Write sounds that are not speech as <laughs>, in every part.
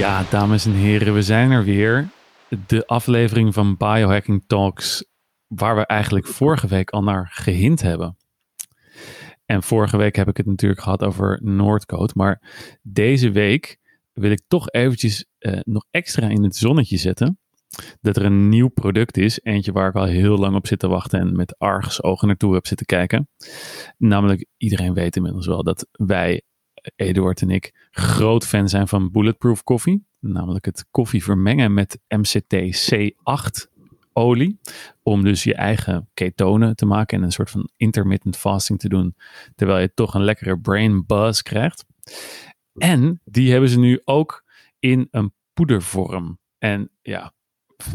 Ja, dames en heren, we zijn er weer. De aflevering van Biohacking Talks, waar we eigenlijk vorige week al naar gehint hebben. En vorige week heb ik het natuurlijk gehad over Noordcoat, maar deze week wil ik toch eventjes eh, nog extra in het zonnetje zetten. Dat er een nieuw product is, eentje waar ik al heel lang op zit te wachten en met ogen naartoe heb zitten kijken. Namelijk, iedereen weet inmiddels wel dat wij Eduard en ik groot fan zijn van Bulletproof koffie. Namelijk het koffie vermengen met MCT C8 olie. Om dus je eigen ketonen te maken en een soort van intermittent fasting te doen. Terwijl je toch een lekkere brain buzz krijgt. En die hebben ze nu ook in een poedervorm. En ja,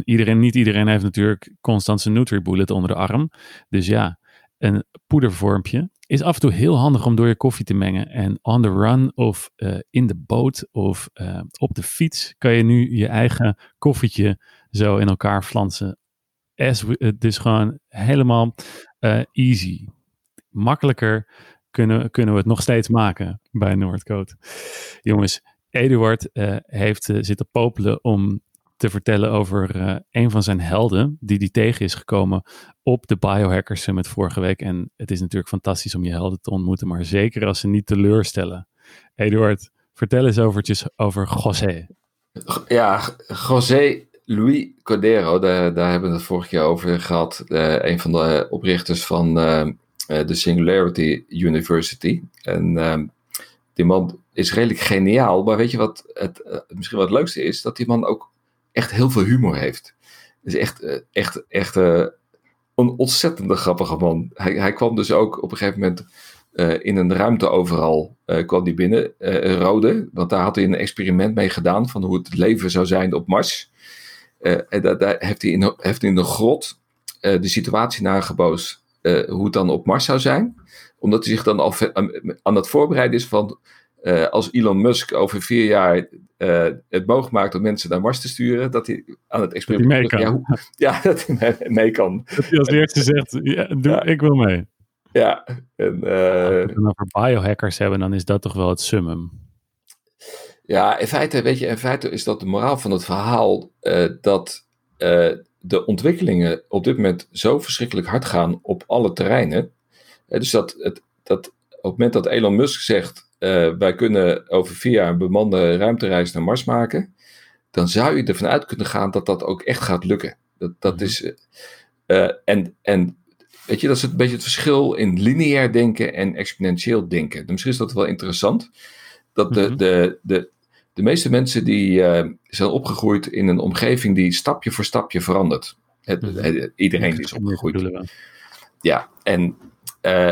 iedereen, niet iedereen heeft natuurlijk constant zijn NutriBullet onder de arm. Dus ja, een poedervormpje is af en toe heel handig om door je koffie te mengen. En on the run of uh, in de boot of uh, op de fiets kan je nu je eigen koffietje zo in elkaar flansen. Het is gewoon helemaal uh, easy. Makkelijker kunnen, kunnen we het nog steeds maken bij Noordcoat. Jongens, Eduard heeft zitten popelen om te vertellen over een van zijn helden, die die tegen is gekomen op de Biohacker Summit vorige week. En het is natuurlijk fantastisch om je helden te ontmoeten, maar zeker als ze niet teleurstellen. Eduard, vertel eens overtjes over José. Ja, José Luis Cordero, daar, daar hebben we het vorig jaar over gehad. Uh, een van de oprichters van uh, de Singularity University. En ehm, die man is redelijk geniaal. Maar weet je wat het, misschien wat het leukste is? Dat die man ook echt heel veel humor heeft. is echt, eh, echt, echt een ontzettende grappige man. Hij, hij kwam dus ook op een gegeven moment uh, in een ruimte overal uh, kwam hij binnen, uh, Rode. Want daar had hij een experiment mee gedaan van hoe het leven zou zijn op Mars. en daar, daar, heeft, hij in, heeft hij in de grot de situatie nagebootst hoe het dan op Mars zou zijn. Omdat hij zich dan al aan het voorbereiden is van uh, als Elon Musk over vier jaar uh, het mogelijk maakt om mensen naar Mars te sturen, dat hij aan het experiment mee kan. Ja, <laughs> ja, dat hij mee kan. Dat hij als eerste zegt, ja, doe, ja. ik wil mee. Ja. En, uh, als we het over biohackers hebben, dan is dat toch wel het summum. Ja, in feite, weet je, in feite is dat de moraal van het verhaal dat de ontwikkelingen op dit moment zo verschrikkelijk hard gaan op alle terreinen. dus dat, het, dat op het moment dat Elon Musk zegt, wij kunnen over vier jaar een bemande ruimtereis naar Mars maken, dan zou je ervan uit kunnen gaan dat dat ook echt gaat lukken. Dat, dat is, uh, en, en weet je, dat is een beetje het verschil in lineair denken en exponentieel denken. Misschien is dat wel interessant. Dat de, mm-hmm. de, de, de meeste mensen die uh, zijn opgegroeid in een omgeving die stapje voor stapje verandert. Het, mm-hmm. iedereen is opgegroeid. Ja, en,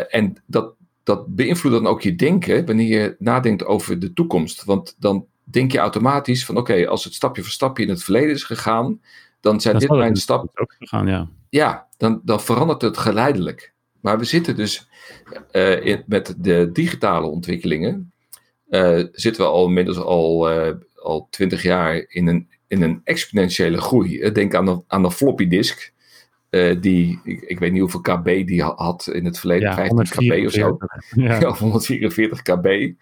en dat, dat beïnvloedt dan ook je denken wanneer je nadenkt over de toekomst. Want dan denk je automatisch van oké, als het stapje voor stapje in het verleden is gegaan, dan zijn dit mijn stap. Ook gegaan, ja, ja dan, dan verandert het geleidelijk. Maar we zitten dus uh, in, met de digitale ontwikkelingen, uh, zitten we al inmiddels al, uh, al 20 jaar in een, in een exponentiële groei. Denk aan de, aan de floppy disk. Uh, die, ik, ik, weet niet hoeveel KB die had in het verleden, ja, 15 KB of zo. <laughs> Ja. of 144 KB.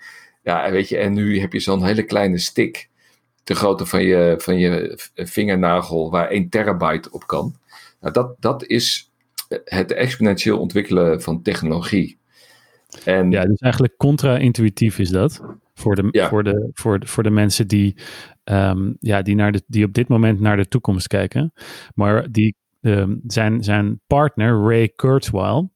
Ja, en weet je, en nu heb je zo'n hele kleine stick, de grootte van je, van je vingernagel, waar 1 terabyte op kan. Nou, dat, dat is het exponentieel ontwikkelen van technologie. En, ja, dus eigenlijk contra-intuïtief is dat. Voor de, ja. voor de, voor de, voor de mensen die, um, ja, die, naar de, die op dit moment naar de toekomst kijken. Maar die um, zijn, zijn partner, Ray Kurzweil,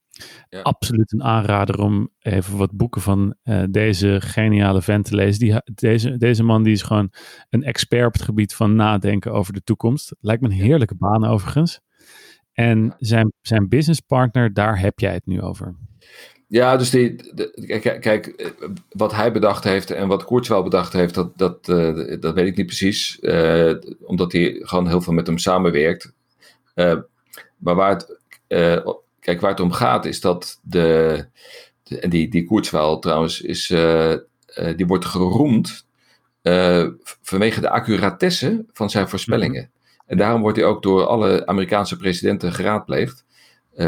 ja. absoluut een aanrader om even wat boeken van uh, deze geniale vent te lezen. Die, deze, deze man die is gewoon een expert op het gebied van nadenken over de toekomst. Lijkt me een heerlijke baan overigens. En zijn, zijn businesspartner, daar heb jij het nu over. Ja, dus die, de, kijk, kijk, wat hij bedacht heeft en wat Kurzweil bedacht heeft, dat, dat, uh, dat weet ik niet precies. Uh, omdat hij gewoon heel veel met hem samenwerkt. Uh, maar waar het, uh, kijk, waar het om gaat is dat de, de en die, die Kurzweil trouwens, is, uh, die wordt geroemd vanwege de accuratesse van zijn voorspellingen. Mm -hmm. En daarom wordt hij ook door alle Amerikaanse presidenten geraadpleegd,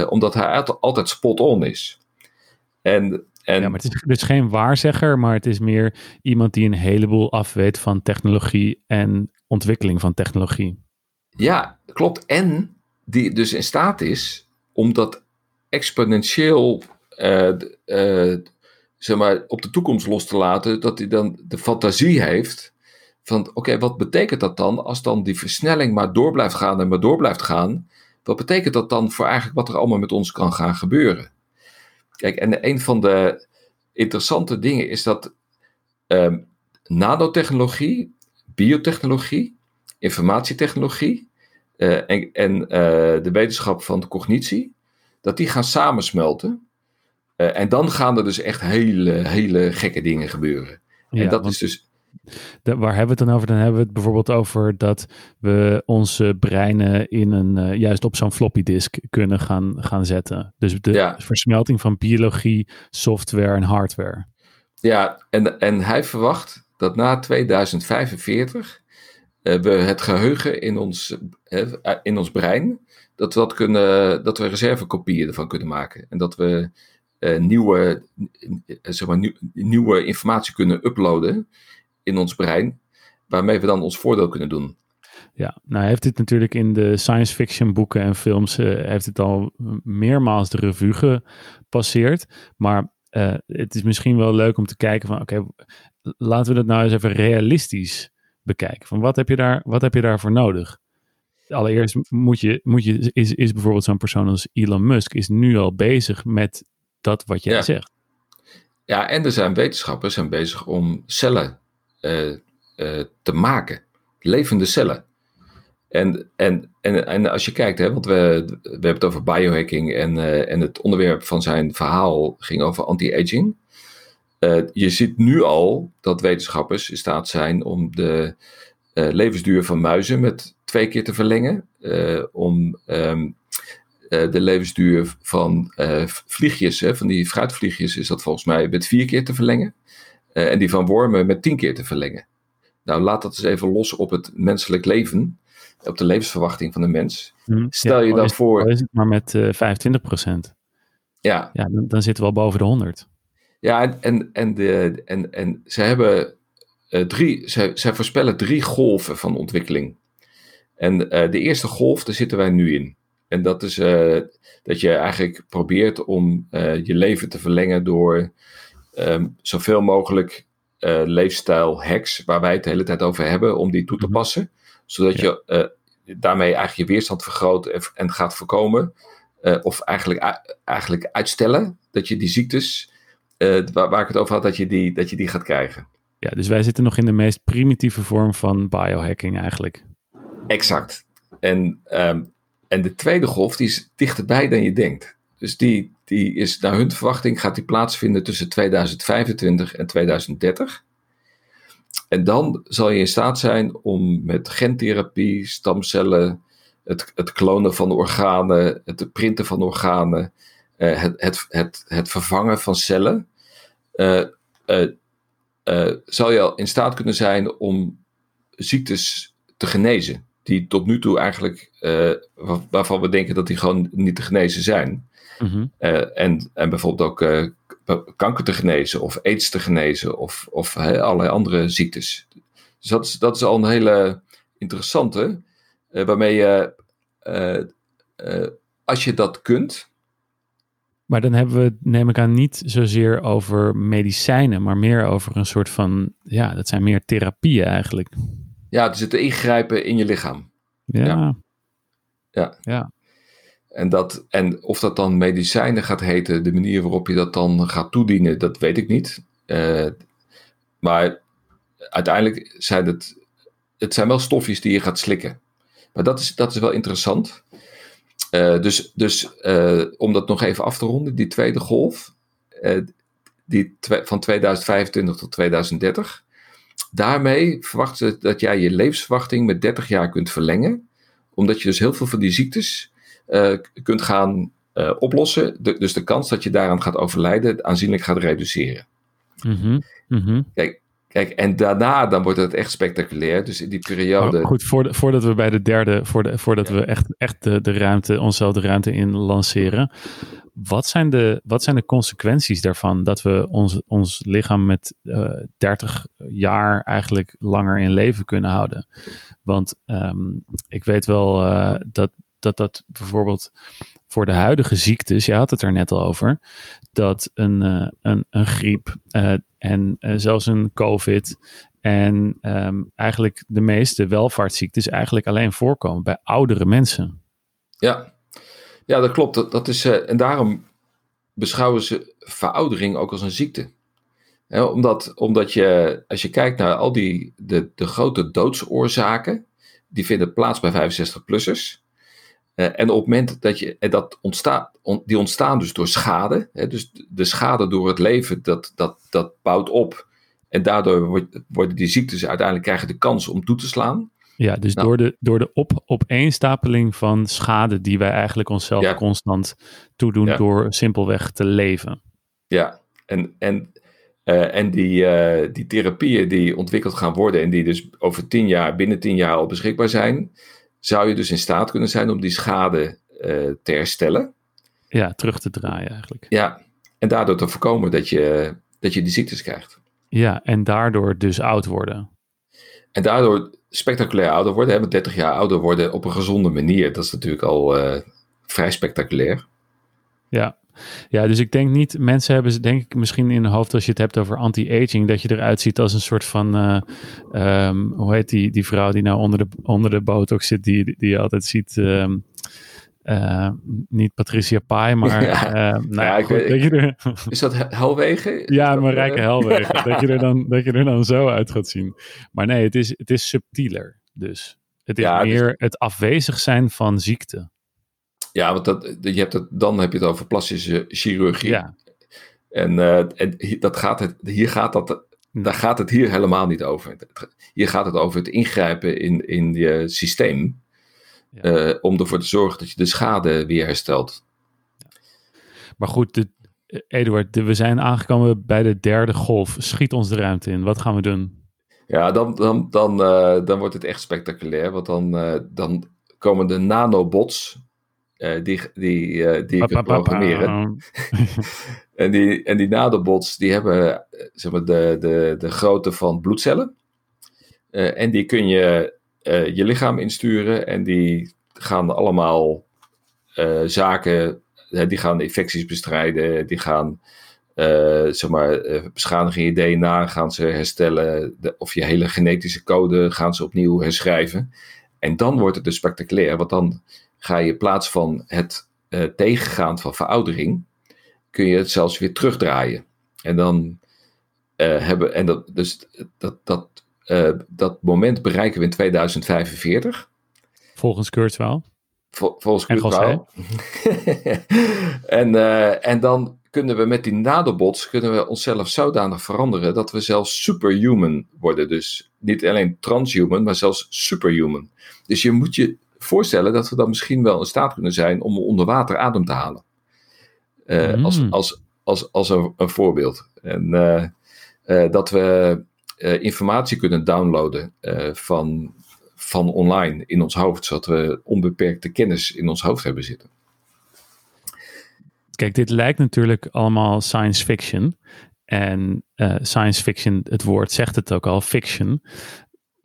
omdat hij altijd spot on is. En, En, ja, maar het is dus geen waarzegger, maar het is meer iemand die een heleboel afweet van technologie en ontwikkeling van technologie. Ja, klopt. En die dus in staat is om dat exponentieel uh, uh, zeg maar, op de toekomst los te laten, dat hij dan de fantasie heeft van oké, wat betekent dat dan als dan die versnelling maar door blijft gaan en maar door blijft gaan? Wat betekent dat dan voor eigenlijk wat er allemaal met ons kan gaan gebeuren? Kijk, en een van de interessante dingen is dat um, nanotechnologie, biotechnologie, informatietechnologie uh, en, en uh, de wetenschap van de cognitie, dat die gaan samensmelten. Uh, en dan gaan er dus echt hele, hele gekke dingen gebeuren. Ja, en dat is dus de, waar hebben we het dan over? Dan hebben we het bijvoorbeeld over dat we onze breinen in een, uh, juist op zo'n floppy disk kunnen gaan, gaan zetten. Dus de versmelting van biologie, software en hardware. Ja, en, en hij verwacht dat na 2045 uh, we het geheugen in ons, uh, in ons brein, dat we, dat, kunnen, dat we reservekopieën ervan kunnen maken. En dat we nieuwe, zeg maar, nieuwe informatie kunnen uploaden in ons brein, waarmee we dan ons voordeel kunnen doen. Ja, nou heeft dit natuurlijk in de science fiction boeken en films, heeft het al meermaals de revue gepasseerd. Maar het is misschien wel leuk om te kijken van, oké, laten we dat nou eens even realistisch bekijken. Van wat heb je, daar, wat heb je daarvoor nodig? Allereerst moet je, moet je, is, is bijvoorbeeld zo'n persoon als Elon Musk is nu al bezig met dat wat jij zegt. Ja, en er zijn wetenschappers zijn bezig om cellen uh, te maken. Levende cellen. En, en, en, en als je kijkt, hè, want we, we hebben het over biohacking en, uh, en het onderwerp van zijn verhaal ging over anti-aging. Je ziet nu al dat wetenschappers in staat zijn om de levensduur van muizen met twee keer te verlengen. om um, de levensduur van vliegjes, hè, van die fruitvliegjes, is dat volgens mij met vier keer te verlengen. Eh, en die van wormen met tien keer te verlengen. Nou, laat dat eens even los op het menselijk leven, op de levensverwachting van de mens. Mhm. Stel je dan voor. Is het maar met uh, eh, 25 procent. Ja. ja dan, dan, zitten we al boven de 100. Ja, en, en, en, de, en, en ze hebben uh, drie, ze, zij voorspellen drie golven van ontwikkeling. En de eerste golf, daar zitten wij nu in. En dat is dat je eigenlijk probeert om je leven te verlengen door um, zoveel mogelijk leefstijl hacks, waar wij het de hele tijd over hebben, om die toe te mhm. passen. Zodat je daarmee eigenlijk je weerstand vergroot en, gaat voorkomen. Of eigenlijk, eigenlijk uitstellen dat je die ziektes, waar, waar, ik het over had, dat je, die, dat je die gaat krijgen. Ja, dus wij zitten nog in de meest primitieve vorm van biohacking eigenlijk. Exact. En, um, en de tweede golf die is dichterbij dan je denkt. Dus die, die is naar hun verwachting gaat die plaatsvinden tussen 2025 en 2030. En dan zal je in staat zijn om met gentherapie, stamcellen, het, het klonen van organen, het printen van organen, het, het, het, het vervangen van cellen, uh, uh, zal je al in staat kunnen zijn om ziektes te genezen. Die tot nu toe eigenlijk, waarvan we denken dat die gewoon niet te genezen zijn. Mhm. Eh, en, en bijvoorbeeld ook kanker te genezen of aids te genezen of, of allerlei andere ziektes. Dus dat is, dat is al een hele interessante, uh, waarmee je, als je dat kunt. Maar dan hebben we het, neem ik aan, niet zozeer over medicijnen, maar meer over een soort van, ja, dat zijn meer therapieën eigenlijk. Ja, dus het ingrijpen in je lichaam. Ja. Ja. ja. ja. En, dat, en of dat dan medicijnen gaat heten, de manier waarop je dat dan gaat toedienen, dat weet ik niet. Uh, maar uiteindelijk zijn het, het zijn wel stofjes die je gaat slikken. Maar dat is, dat is wel interessant. Uh, dus dus uh, om dat nog even af te ronden, die tweede golf, die van 2025 tot 2030. Daarmee verwachten ze dat jij je levensverwachting met 30 jaar kunt verlengen. Omdat je dus heel veel van die ziektes kunt gaan oplossen. De, dus de kans dat je daaraan gaat overlijden aanzienlijk gaat reduceren. Mm -hmm. Kijk, Kijk, en daarna dan wordt het echt spectaculair. Dus in die periode. goed, voordat we bij de derde, voordat we echt, echt de, de ruimte, onszelf de ruimte in lanceren. Wat zijn de, wat zijn de consequenties daarvan dat we ons, ons lichaam met uh, eh, 30 jaar eigenlijk langer in leven kunnen houden? Want ehm, ik weet wel uh, dat, dat dat bijvoorbeeld voor de huidige ziektes, je had het er net al over, dat een, uh, een, een griep en zelfs een COVID en um, eigenlijk de meeste welvaartsziektes eigenlijk alleen voorkomen bij oudere mensen. Ja, ja, dat klopt. Dat, is, uh, en daarom beschouwen ze veroudering ook als een ziekte. omdat, omdat je, als je kijkt naar al die de, de grote doodsoorzaken, die vinden plaats bij 65-plussers. Uh, eh, en op het moment dat je, dat ontstaat, on, die ontstaan dus door schade. Hè, dus de schade door het leven, dat, dat, dat bouwt op. En daardoor worden die ziektes uiteindelijk krijgen de kans om toe te slaan. Ja, dus nou. door de, door de op, opeenstapeling van schade die wij eigenlijk onszelf constant toedoen door simpelweg te leven. Ja, en, en, uh, en die, uh, die therapieën die ontwikkeld gaan worden en die dus over tien jaar, binnen tien jaar al beschikbaar zijn, zou je dus in staat kunnen zijn om die schade uh, te herstellen. Ja, terug te draaien eigenlijk. Ja, en daardoor te voorkomen dat je, dat je die ziektes krijgt. Ja, en daardoor dus oud worden. En daardoor spectaculair ouder worden, hè, met 30 jaar ouder worden op een gezonde manier. Dat is natuurlijk al uh, vrij spectaculair. Ja. ja, dus ik denk niet, mensen hebben ze denk ik misschien in hun hoofd als je het hebt over anti-aging, dat je eruit ziet als een soort van, uh, um, hoe heet die, die vrouw die nou onder de, onder de botox zit, die, die je altijd ziet. Um, uh, niet Patricia Pai, maar. <laughs> Ja, uh, nou ja, goed, weet, je er, <laughs> is dat Helwegen? Ja, Marijke Helwegen. <laughs> dat, je er dan, dat je er dan zo uit gaat zien. Maar nee, het is, het is subtieler. Dus het is ja, meer dus, het afwezig zijn van ziekte. Ja, want dat, je hebt het, dan heb je het over plastische chirurgie. Ja. En, uh, en dat gaat het, hier gaat dat, daar gaat het hier helemaal niet over. Hier gaat het over het ingrijpen in, in je systeem. Uh, om ervoor te zorgen dat je de schade weer herstelt. Maar goed, de, Eduard, we zijn aangekomen bij de derde golf. Schiet ons de ruimte in. Wat gaan we doen? Ja, dan, dan, dan, uh, dan wordt het echt spectaculair. Want dan, uh, dan komen de nanobots. Uh, die, die, die ik programmeren. <laughs> en, die, en die nanobots die hebben zeg maar, de, de, de grootte van bloedcellen. en die kun je uh, je lichaam insturen en die gaan allemaal uh, zaken, uh, die gaan infecties bestrijden, die gaan zeg maar, je DNA gaan ze herstellen, of je hele genetische code gaan ze opnieuw herschrijven. En dan wordt het dus spectaculair, want dan ga je in plaats van het tegengaan van veroudering, kun je het zelfs weer terugdraaien. En dan hebben, en dat, dus dat, dat uh, dat moment bereiken we in 2045. Volgens Kurzweil. Vol, volgens Kurzweil. en, uh, <laughs> en dan kunnen we met die nadobots kunnen we onszelf zodanig veranderen dat we zelfs superhuman worden. Dus niet alleen transhuman, maar zelfs superhuman. Dus je moet je voorstellen dat we dan misschien wel in staat kunnen zijn om onder water adem te halen. Uh, mm. Als, als, als, als een, een voorbeeld. En dat we uh, informatie kunnen downloaden uh, van, van online in ons hoofd, zodat we onbeperkte kennis in ons hoofd hebben zitten. Kijk, dit lijkt natuurlijk allemaal science fiction. En uh, science fiction, het woord zegt het ook al, fiction.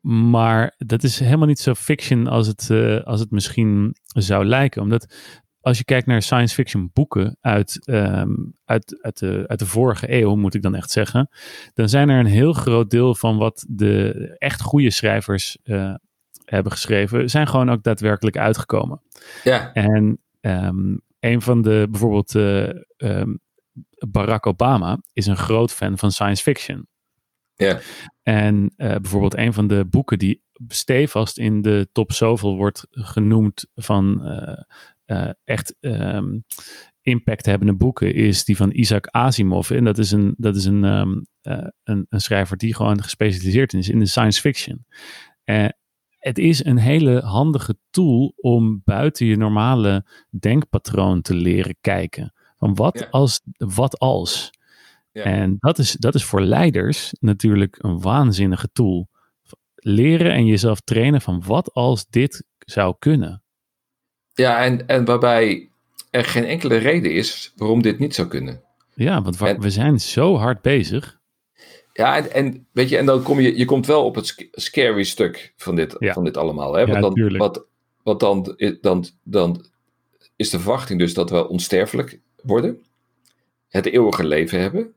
Maar dat is helemaal niet zo fiction als het, als het misschien zou lijken. Omdat als je kijkt naar science fiction boeken uit, ehm, uit, uit, de, uit de vorige eeuw, moet ik dan echt zeggen, dan zijn er een heel groot deel van wat de echt goede schrijvers uh, hebben geschreven, zijn gewoon ook daadwerkelijk uitgekomen. Ja. En um, een van de, bijvoorbeeld uh, um, Barack Obama is een groot fan van science fiction. Ja. En uh, bijvoorbeeld een van de boeken die stevast in de top zoveel wordt genoemd van uh, echt um, impact hebbende boeken is die van Isaac Asimov. En dat is een, dat is een, um, uh, een, een, schrijver die gewoon gespecialiseerd is in de science fiction. Uh, het is een hele handige tool om buiten je normale denkpatroon te leren kijken. Van wat, ja. als, wat als? Ja. En dat is, dat is voor leiders natuurlijk een waanzinnige tool. Leren en jezelf trainen van wat als dit zou kunnen. Ja, en, en waarbij er geen enkele reden is waarom dit niet zou kunnen. Ja, want we zijn zo hard bezig. Ja, en, en, weet je, en dan kom je, je komt wel op het scary stuk van dit, van dit allemaal. Hè? Want, dan, wat, wat dan, dan, dan is de verwachting dus dat we onsterfelijk worden, het eeuwige leven hebben,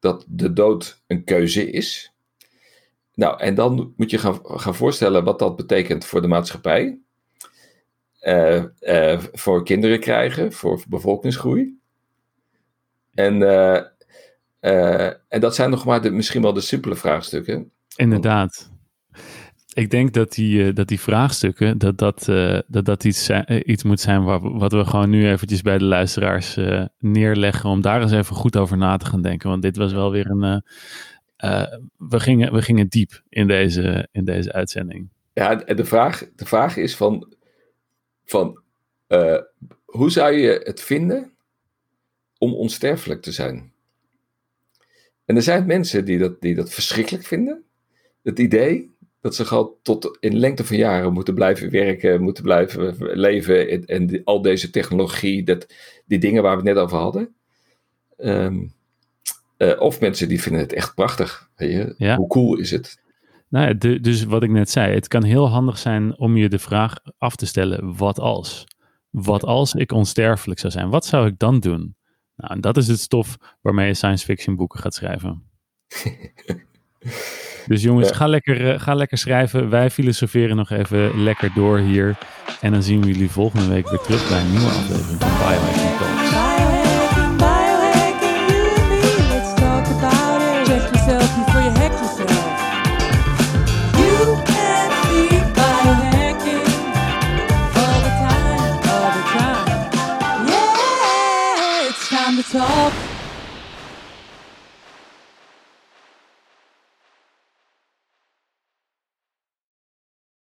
dat de dood een keuze is. Nou, en dan moet je gaan, gaan voorstellen wat dat betekent voor de maatschappij. Uh, uh, voor kinderen krijgen, voor bevolkingsgroei. En, uh, en dat zijn nog maar de, misschien wel de simpele vraagstukken. Inderdaad. Ik denk dat die, dat die vraagstukken, dat dat, dat, dat iets, iets moet zijn waar, wat we gewoon nu eventjes bij de luisteraars neerleggen. Om daar eens even goed over na te gaan denken. Want dit was wel weer een. we, gingen, we gingen diep in deze, in deze uitzending. Ja, de vraag, de vraag is van van uh, hoe zou je het vinden om onsterfelijk te zijn? En er zijn mensen die dat, die dat verschrikkelijk vinden. Het idee dat ze gewoon tot in lengte van jaren moeten blijven werken, moeten blijven leven en, en al deze technologie, dat, die dingen waar we het net over hadden. Um, uh, of mensen die vinden het echt prachtig. Weet je? Ja. Hoe cool is het? Nou, de, dus wat ik net zei, het kan heel handig zijn om je de vraag af te stellen: wat als? Wat als ik onsterfelijk zou zijn? Wat zou ik dan doen? Nou, en dat is het stof waarmee je science fiction boeken gaat schrijven. <laughs> dus jongens, ga, lekker, uh, ga lekker schrijven. Wij filosoferen nog even lekker door hier. En dan zien we jullie volgende week weer terug bij een nieuwe aflevering van Biohacking Talks.